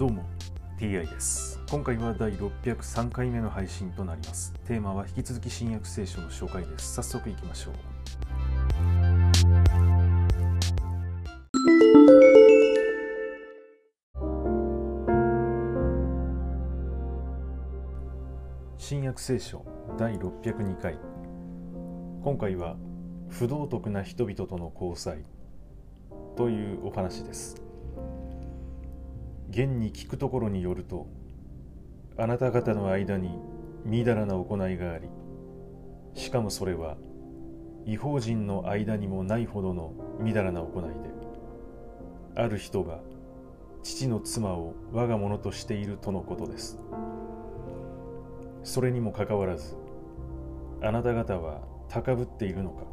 どうも TI です。今回は第603回目の配信となります。テーマは引き続き新約聖書の紹介です。早速いきましょう。新約聖書第602回。今回は不道徳な人々との交際というお話です。現に聞くところによるとあなた方の間にみだらな行いがありしかもそれは違法人の間にもないほどのみだらな行いである人が父の妻を我が物としているとのことです。それにもかかわらずあなた方は高ぶっているのか。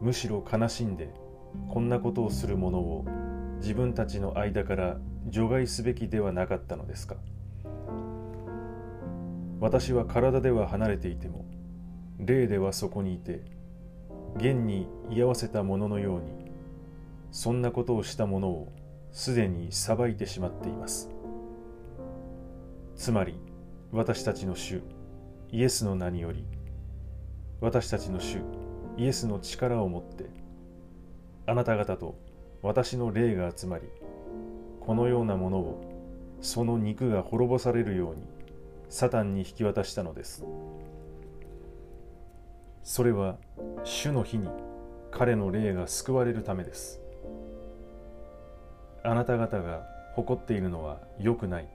むしろ悲しんでこんなことをする者を自分たちの間から除外すべきではなかったのですか？私は体では離れていても霊ではそこにいて現に居合わせたもののようにそんなことをした者をすでに裁いてしまっています。つまり私たちの主イエスの名により私たちの主イエスの力をもってあなた方と私の霊が集まりこのようなものをその肉が滅ぼされるようにサタンに引き渡したのです。それは主の日に彼の霊が救われるためです。あなた方が誇っているのは良くない。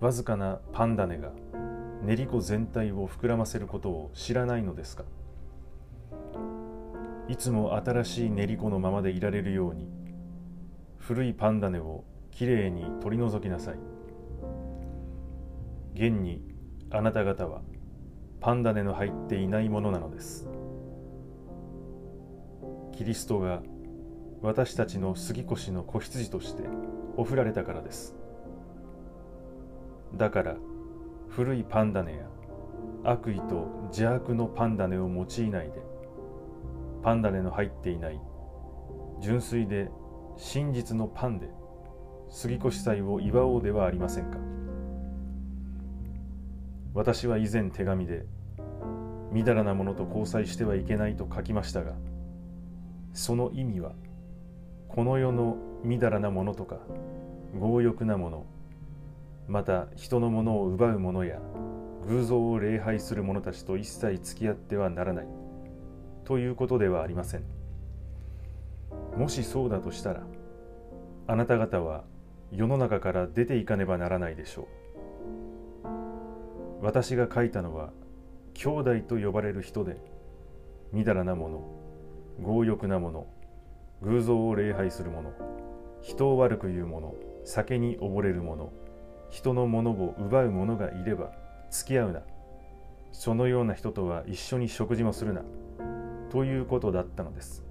わずかなパンダネが練り粉全体を膨らませることを知らないのですか？いつも新しい練り粉のままでいられるように古いパンダネをきれいに取り除きなさい。現にあなた方はパンダネの入っていないものなのです。キリストが私たちの杉越の子羊としておふられたからです。だから古いパンダネや悪意と邪悪のパンダネを用いないでパンダネの入っていない純粋で真実のパンで杉越祭を祝おうではありませんか。私は以前手紙でみだらなものと交際してはいけないと書きましたがその意味はこの世のみだらなものとか強欲なものまた人のものを奪う者や偶像を礼拝する者たちと一切付き合ってはならない。ということではありません。もしそうだとしたらあなた方は世の中から出ていかねばならないでしょう。私が書いたのは兄弟と呼ばれる人でみだらなもの強欲なもの偶像を礼拝する者人を悪く言う者酒に溺れる者人のものを奪う者がいれば付き合うな。そのような人とは一緒に食事もするな。ということだったのです。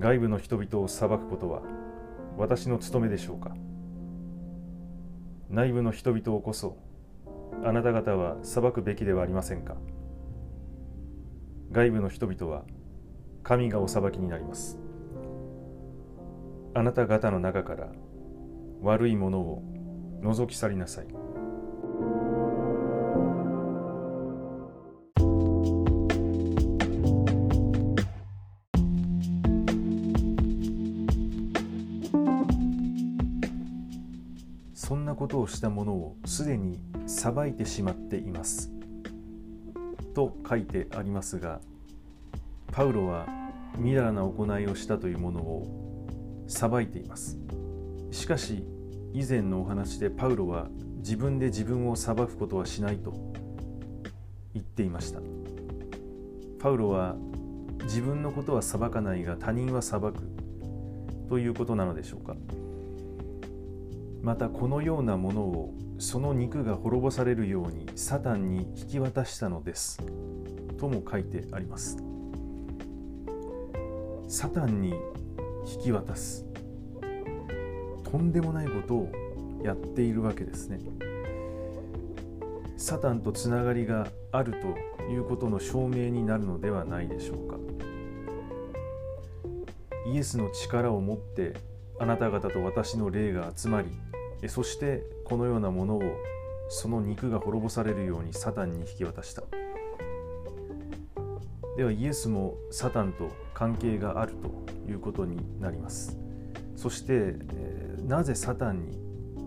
外部の人々を裁くことは私の務めでしょうか。内部の人々をこそあなた方は裁くべきではありませんか。外部の人々は神がお裁きになります。あなた方の中から悪いものを覗き去りなさい。そんなことをした者をすでに裁いてしまっています。と書いてありますがパウロはみだらな行いをしたというものを裁いています。しかし以前のお話でパウロは自分で自分を裁くことはしないと言っていました。パウロは自分のことは裁かないが他人は裁くということなのでしょうか。またこのようなものをその肉が滅ぼされるようにサタンに引き渡したのです。とも書いてあります。サタンに引き渡す。とんでもないことをやっているわけですね。サタンとつながりがあるということの証明になるのではないでしょうか。イエスの力を持ってあなた方と私の霊が集まりそしてこのようなものをその肉が滅ぼされるようにサタンに引き渡した。ではイエスもサタンと関係があるということになります。そして、え、なぜサタンに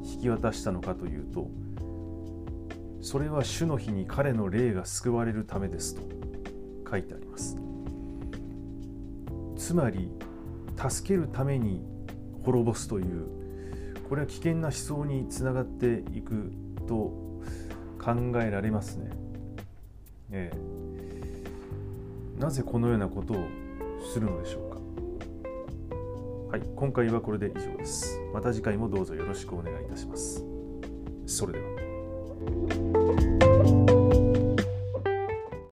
引き渡したのかというとそれは主の日に彼の霊が救われるためですと書いてあります。つまり助けるために滅ぼすというこれは危険な思想につながっていくと考えられますね。ええ、なぜこのようなことをするのでしょうか。はい、今回はこれで以上です。また次回もどうぞよろしくお願いいたします。それでは。